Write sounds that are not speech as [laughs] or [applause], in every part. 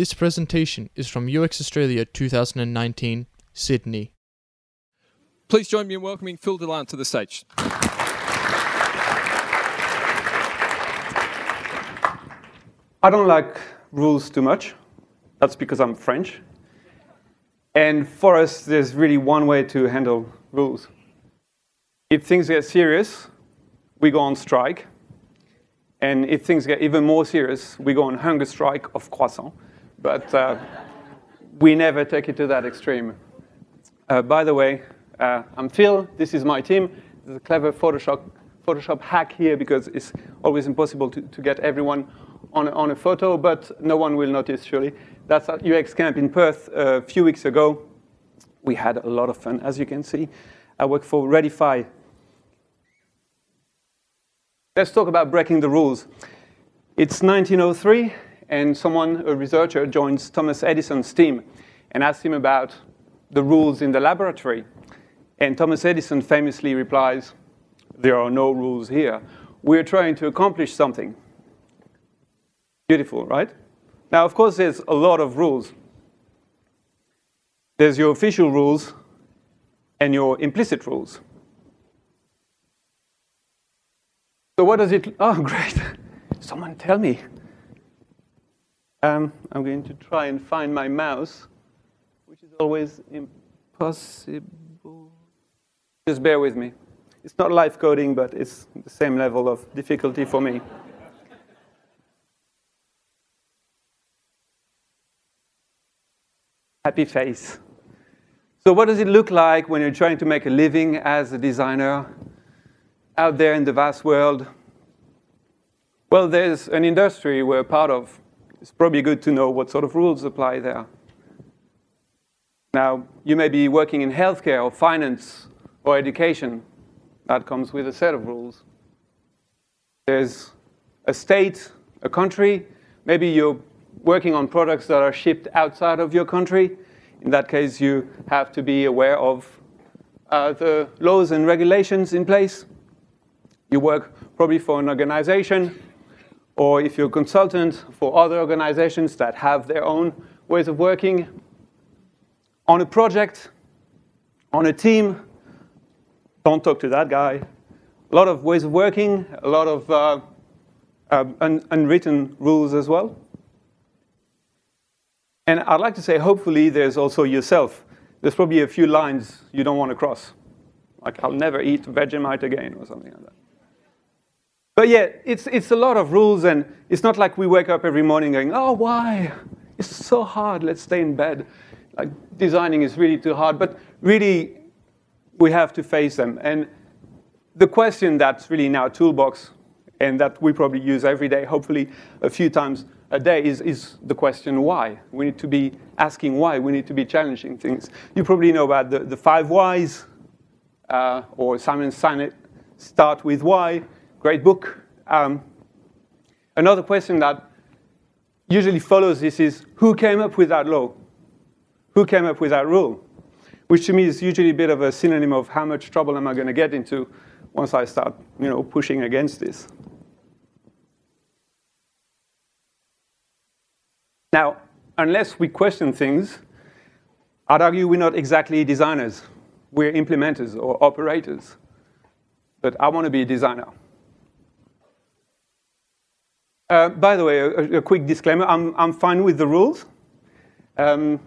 This presentation is from UX Australia 2019, Sydney. Please join me in welcoming Phil Delant to the stage. I don't like rules too much. That's because I'm French. And for us, there's really one way to handle rules. If things get serious, we go on strike. And if things get even more serious, we go on hunger strike of croissant. But uh, we never take it to that extreme. Uh, by the way, uh, I'm Phil. This is my team. There's a clever Photoshop, Photoshop hack here because it's always impossible to, to get everyone on on a photo, but no one will notice, surely. That's at UX Camp in Perth a few weeks ago. We had a lot of fun, as you can see. I work for Readify. Let's talk about breaking the rules. It's 1903, and someone, a researcher, joins Thomas Edison's team and asks him about the rules in the laboratory. And Thomas Edison famously replies, There are no rules here. We're trying to accomplish something. Beautiful, right? Now, of course, there's a lot of rules. There's your official rules and your implicit rules. So what does it, [laughs] oh, great. Someone tell me. Um, I'm going to try and find my mouse, which is always impossible. Just bear with me. It's not live coding, but it's the same level of difficulty for me. happy face. So, what does it look like when you're trying to make a living as a designer out there in the vast world? Well, there's an industry we're part of. It's probably good to know what sort of rules apply there. Now, you may be working in healthcare or finance or education. That comes with a set of rules. There's a state, a country. Maybe you're working on products that are shipped outside of your country. In that case, you have to be aware of uh, the laws and regulations in place. You work probably for an organization, or if you're a consultant for other organizations that have their own ways of working. On a project, on a team, don't talk to that guy. A lot of ways of working, a lot of uh, uh, un- unwritten rules as well. And I'd like to say, hopefully, there's also yourself. There's probably a few lines you don't want to cross. Like, I'll never eat Vegemite again, or something like that. But yeah, it's, it's a lot of rules, and it's not like we wake up every morning going, oh, why? It's so hard, let's stay in bed. Like, designing is really too hard. But really, we have to face them. And the question that's really in our toolbox, and that we probably use every day, hopefully a few times a day is, is the question why. We need to be asking why. We need to be challenging things. You probably know about the, the five whys, uh, or Simon Sinek, Start with Why. Great book. Um, another question that usually follows this is who came up with that law? Who came up with that rule? Which to me is usually a bit of a synonym of how much trouble am I going to get into once I start you know, pushing against this. Now, unless we question things, I'd argue we're not exactly designers. We're implementers or operators. But I want to be a designer. Uh, by the way, a, a, quick disclaimer I'm, I'm fine with the rules. Um,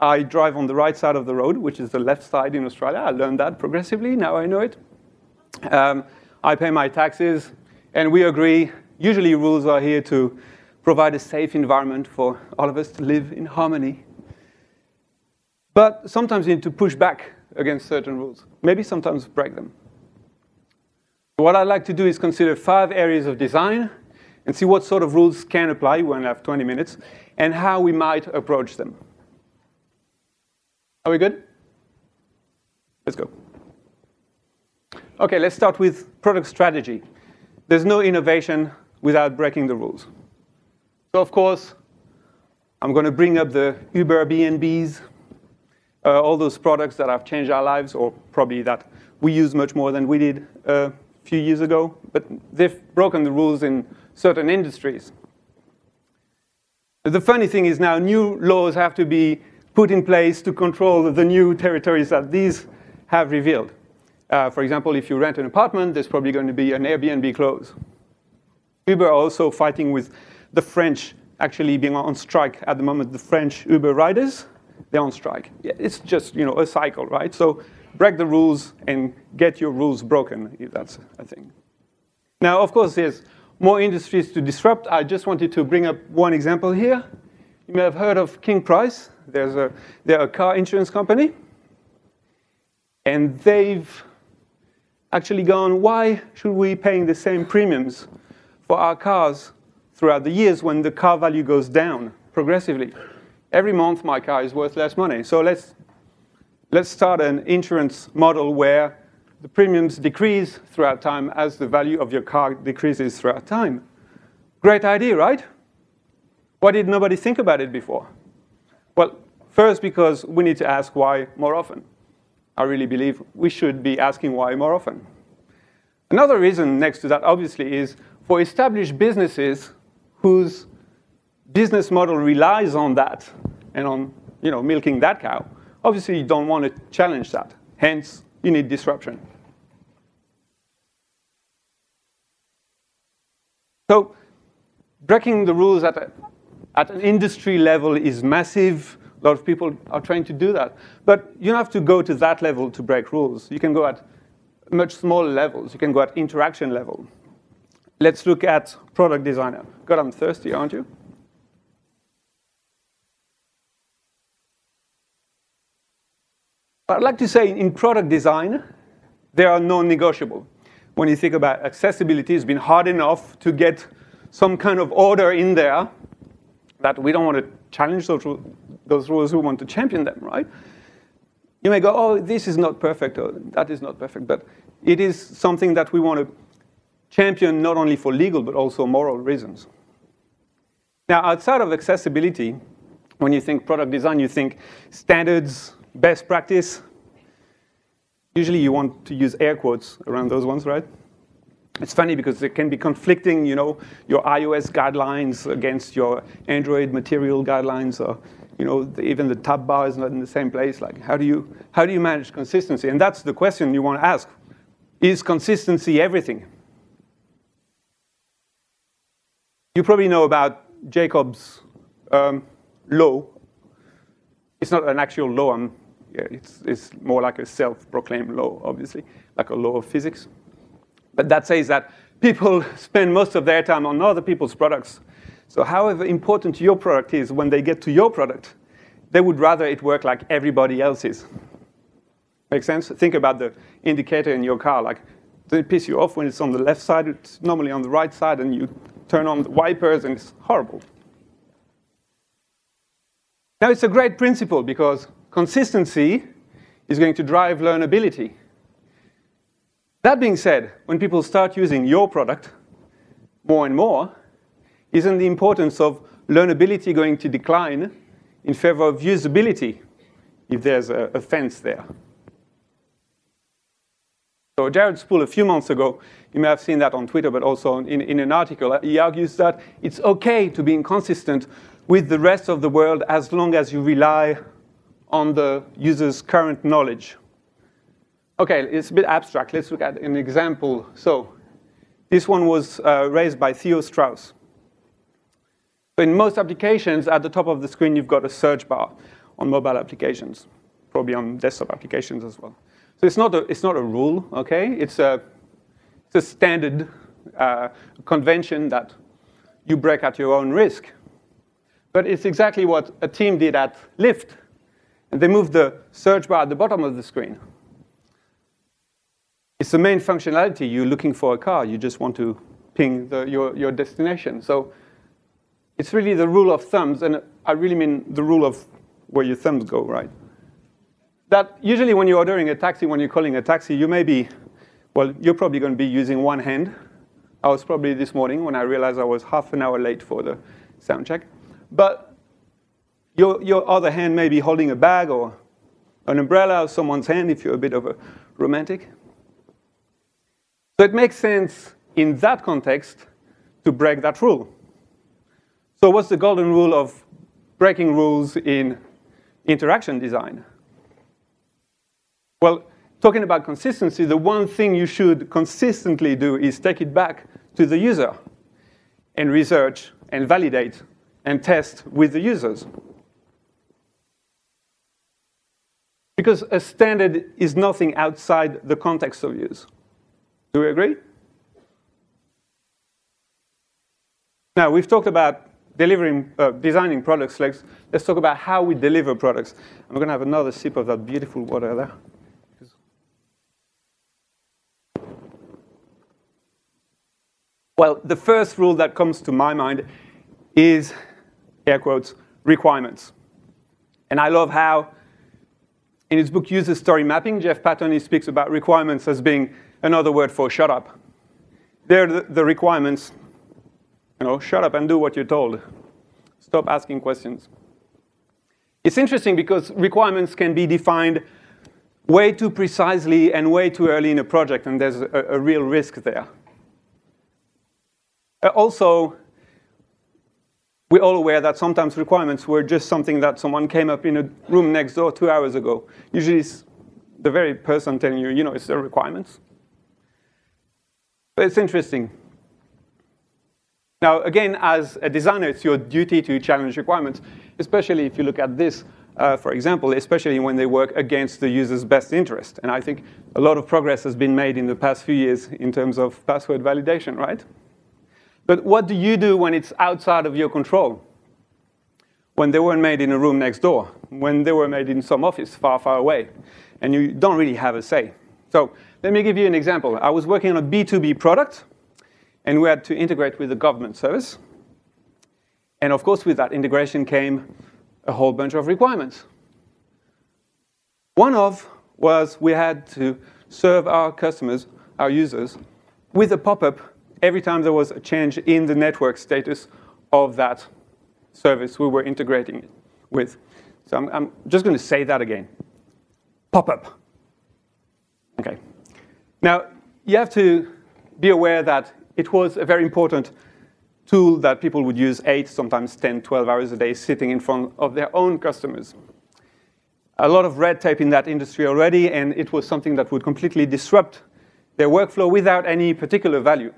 I drive on the right side of the road, which is the left side in Australia. I learned that progressively, now I know it. Um, I pay my taxes, and we agree. Usually, rules are here to provide a safe environment for all of us to live in harmony. But sometimes you need to push back against certain rules, maybe sometimes break them. What I'd like to do is consider five areas of design and see what sort of rules can apply, we only have 20 minutes, and how we might approach them. Are we good? Let's go. Okay, let's start with product strategy. There's no innovation without breaking the rules. So of course, I'm going to bring up the Uber BNBs, uh, all those products that have changed our lives, or probably that we use much more than we did a few years ago, but they've broken the rules in certain industries. The funny thing is now new laws have to be put in place to control the new territories that these have revealed. Uh, for example, if you rent an apartment, there's probably going to be an Airbnb clause. Uber are also fighting with the French actually being on strike at the moment. The French Uber riders, they're on strike. It's just you know a cycle, right? So break the rules and get your rules broken. If that's a thing. Now, of course, there's more industries to disrupt. I just wanted to bring up one example here. You may have heard of King Price. There's a, they're a car insurance company. And they've actually gone, why should we be paying the same premiums for our cars throughout the years when the car value goes down progressively? Every month my car is worth less money. So let's, let's start an insurance model where the premiums decrease throughout time as the value of your car decreases throughout time. Great idea, right? Why did nobody think about it before? Well, first, because we need to ask why more often. I really believe we should be asking why more often. Another reason next to that, obviously, is for established businesses whose business model relies on that and on you know, milking that cow, obviously you don't want to challenge that. Hence, you need disruption. So breaking the rules at, a, at an industry level is massive. A lot of people are trying to do that. But you don't have to go to that level to break rules. You can go at much smaller levels. You can go at interaction level. Let's look at product designer. God, I'm thirsty, aren't you? I'd like to say in product design, there are non-negotiable when you think about accessibility, it's been hard enough to get some kind of order in there that we don't want to challenge those, those rules, we want to champion them, right? You may go, oh, this is not perfect, or that is not perfect, but it is something that we want to champion not only for legal, but also moral reasons. Now, outside of accessibility, when you think product design, you think standards, best practice, usually you want to use air quotes around those ones, right? It's funny because it can be conflicting, you know, your iOS guidelines against your Android material guidelines, or you know, even the tab bar is not in the same place. Like, how do you how do you manage consistency? And that's the question you want to ask: Is consistency everything? You probably know about Jakob's um, law. It's not an actual law. I'm it's, it's more like a self-proclaimed law, obviously, like a law of physics. But that says that people spend most of their time on other people's products. So however important your product is, when they get to your product, they would rather it work like everybody else's. Make sense? Think about the indicator in your car. Like, does it piss you off when it's on the left side? It's normally on the right side, and you turn on the wipers, and it's horrible. Now, it's a great principle because consistency is going to drive learnability. That being said, when people start using your product more and more, isn't the importance of learnability going to decline in favor of usability if there's a, a fence there? So Jared Spool, a few months ago, you may have seen that on Twitter, but also in, in an article, he argues that it's okay to be inconsistent with the rest of the world as long as you rely on the user's current knowledge. Okay, it's a bit abstract. Let's look at an example. So this one was uh, raised by Theo Strauss. In most applications, at the top of the screen, you've got a search bar on mobile applications, probably on desktop applications as well. So it's not a, it's not a rule, okay? It's a, it's a standard uh, convention that you break at your own risk. But it's exactly what a team did at Lyft and they move the search bar at the bottom of the screen. It's the main functionality. You're looking for a car. You just want to ping the, your, your destination. So it's really the rule of thumbs, and I really mean the rule of where your thumbs go, right? That usually when you're ordering a taxi, when you're calling a taxi, you may be, well, you're probably going to be using one hand. I was probably this morning when I realized I was half an hour late for the sound check. But your, your other hand may be holding a bag or an umbrella or someone's hand if you're a bit of a romantic. So it makes sense in that context to break that rule. So what's the golden rule of breaking rules in interaction design? Well, talking about consistency, the one thing you should consistently do is take it back to the user and research and validate and test with the users. Because a standard is nothing outside the context of use. Do we agree? Now, we've talked about delivering, uh, designing products. Let's, let's talk about how we deliver products. I'm going to have another sip of that beautiful water there. Well, the first rule that comes to my mind is, air quotes, requirements. And I love how, in his book User Story Mapping, Jeff Patton he speaks about requirements as being another word for shut up. They're the, the requirements. You know, shut up and do what you're told. Stop asking questions. It's interesting because requirements can be defined way too precisely and way too early in a project, and there's a, a real risk there. Uh, also, we're all aware that sometimes requirements were just something that someone came up in a room next door two hours ago. Usually it's the very person telling you, you know, it's the requirements. But it's interesting. Now, again, as a designer, it's your duty to challenge requirements, especially if you look at this, uh, for example, especially when they work against the user's best interest. And I think a lot of progress has been made in the past few years in terms of password validation, right? But what do you do when it's outside of your control? When they weren't made in a room next door, when they were made in some office far, far away, and you don't really have a say. So let me give you an example. I was working on a B2B product, and we had to integrate with the government service. And of course, with that integration came a whole bunch of requirements. One of was we had to serve our customers, our users, with a pop-up every time there was a change in the network status of that service we were integrating it with. So I'm, I'm just going to say that again. Pop-up. Okay. Now, you have to be aware that it was a very important tool that people would use 8, sometimes 10, 12 hours a day sitting in front of their own customers. A lot of red tape in that industry already, and it was something that would completely disrupt their workflow without any particular value.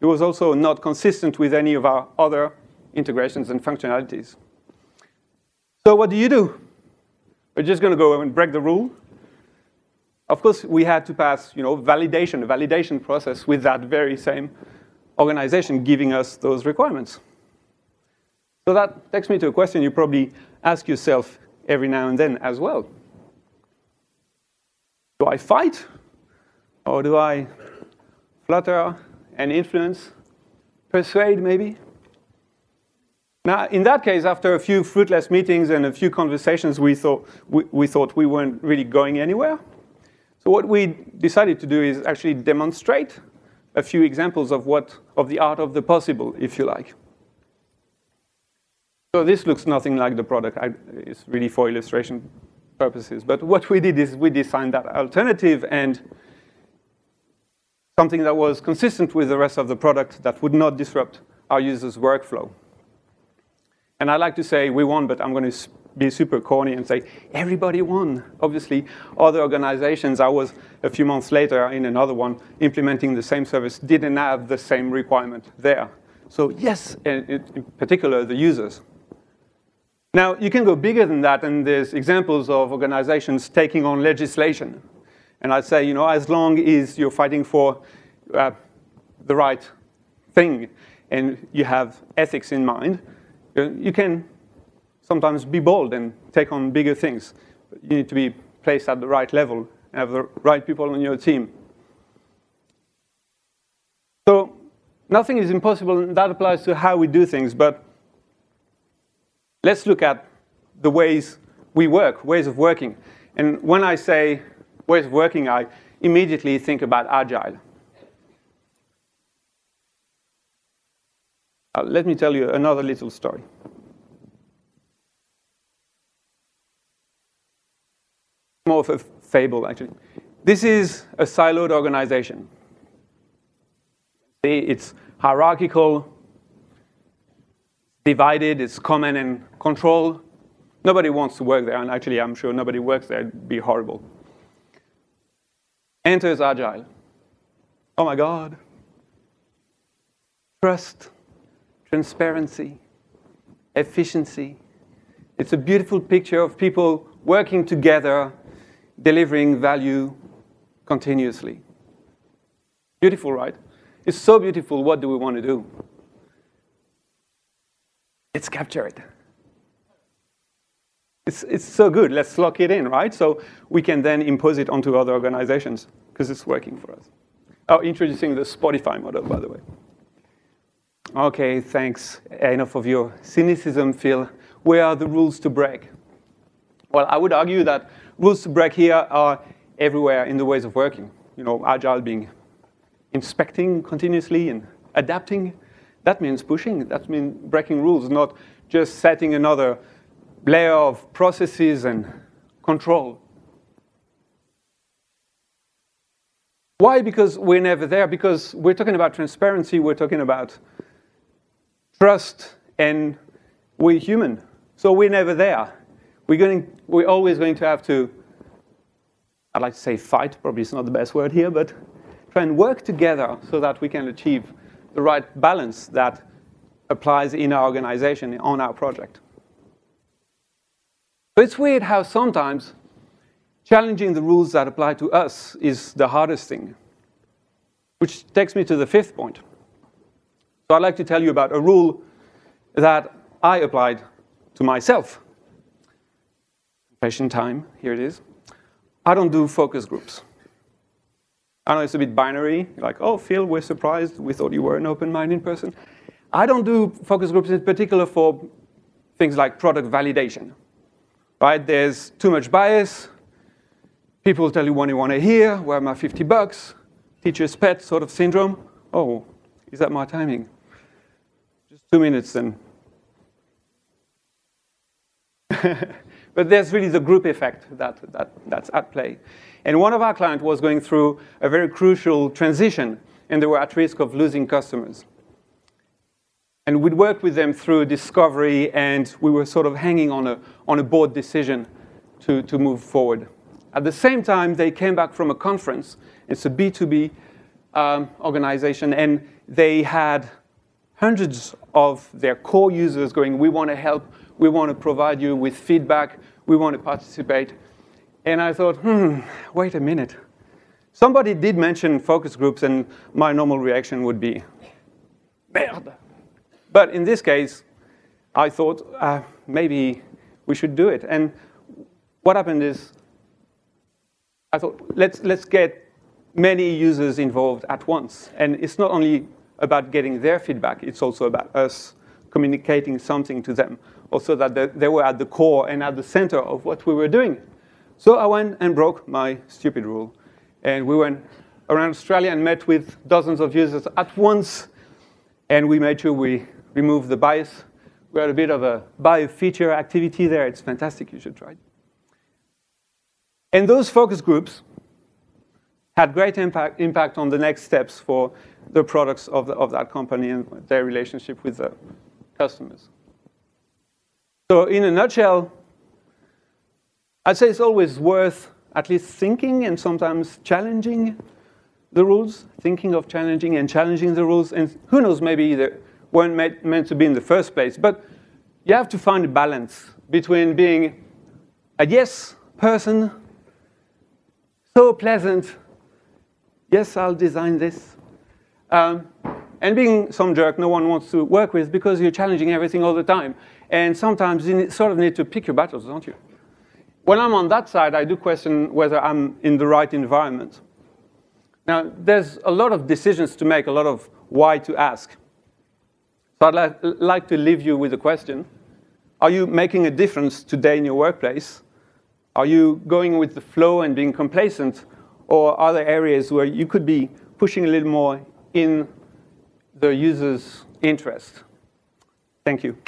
It was also not consistent with any of our other integrations and functionalities. So what do you do? We're just going to go and break the rule. Of course, we had to pass, you know, validation, a validation process with that very same organization giving us those requirements. So that takes me to a question you probably ask yourself every now and then as well. Do I fight? Or do I flutter and influence, persuade maybe. Now, in that case, after a few fruitless meetings and a few conversations, we thought we, we, thought we weren't really going anywhere. So what we decided to do is actually demonstrate a few examples of what of the art of the possible, if you like. So this looks nothing like the product. I, it's really for illustration purposes. But what we did is we designed that alternative and something that was consistent with the rest of the product that would not disrupt our users' workflow. And I like to say we won, but I'm going to be super corny and say everybody won. Obviously, other organizations, I was a few months later in another one implementing the same service, didn't have the same requirement there. So yes, in particular, the users. Now, you can go bigger than that, and there's examples of organizations taking on legislation. And I'd say, you know, as long as you're fighting for uh, the right thing and you have ethics in mind, uh, you can sometimes be bold and take on bigger things. You need to be placed at the right level and have the right people on your team. So nothing is impossible, and that applies to how we do things. But let's look at the ways we work, ways of working. And when I say of working, I immediately think about agile. Uh, let me tell you another little story. More of a fable, actually. This is a siloed organization. See, it's hierarchical, divided, it's command and control. Nobody wants to work there, and actually, I'm sure nobody works there. It'd be horrible. Enters agile. Oh my God. Trust, transparency, efficiency. It's a beautiful picture of people working together, delivering value continuously. Beautiful, right? It's so beautiful. What do we want to do? Let's capture it. It's, it's so good. Let's lock it in, right? So we can then impose it onto other organizations because it's working for us. Oh, introducing the Spotify model, by the way. Okay, thanks. Enough of your cynicism, Phil. Where are the rules to break? Well, I would argue that rules to break here are everywhere in the ways of working. You know, agile being inspecting continuously and adapting. That means pushing. That means breaking rules, not just setting another layer of processes and control. Why? Because we're never there. Because we're talking about transparency, we're talking about trust, and we're human. So we're never there. We're, going, we're always going to have to, I'd like to say fight, probably it's not the best word here, but try and work together so that we can achieve the right balance that applies in our organization, on our project. So it's weird how sometimes challenging the rules that apply to us is the hardest thing. Which takes me to the fifth point. So I'd like to tell you about a rule that I applied to myself. Confession time, here it is. I don't do focus groups. I know it's a bit binary, like, oh, Phil, we're surprised. We thought you were an open minded person. I don't do focus groups in particular for things like product validation. Right? There's too much bias. People tell you what you want to hear. Where are my 50 bucks? Teacher's pet sort of syndrome. Oh, is that my timing? Just two minutes then. [laughs] but there's really the group effect that, that, that's at play. And one of our clients was going through a very crucial transition, and they were at risk of losing customers. And we'd worked with them through discovery, and we were sort of hanging on a, on a board decision to, to move forward. At the same time, they came back from a conference. It's a B2B um, organization, and they had hundreds of their core users going, We want to help, we want to provide you with feedback, we want to participate. And I thought, hmm, wait a minute. Somebody did mention focus groups, and my normal reaction would be, merde. But in this case, I thought uh, maybe we should do it. And what happened is, I thought, let's, let's get many users involved at once. And it's not only about getting their feedback, it's also about us communicating something to them, also that they were at the core and at the center of what we were doing. So I went and broke my stupid rule. And we went around Australia and met with dozens of users at once. And we made sure we removed the bias. We had a bit of a buy a feature activity there. It's fantastic. You should try it. And those focus groups had great impact, impact on the next steps for the products of, the, of that company and their relationship with the customers. So, in a nutshell, I'd say it's always worth at least thinking and sometimes challenging the rules, thinking of challenging and challenging the rules. And who knows, maybe they weren't meant to be in the first place. But you have to find a balance between being a yes person, so pleasant, yes, I'll design this, um, and being some jerk no one wants to work with because you're challenging everything all the time. And sometimes you sort of need to pick your battles, don't you? When I'm on that side, I do question whether I'm in the right environment. Now, there's a lot of decisions to make, a lot of why to ask. So I'd like, like to leave you with a question. Are you making a difference today in your workplace? Are you going with the flow and being complacent? Or are there areas where you could be pushing a little more in the user's interest? Thank you.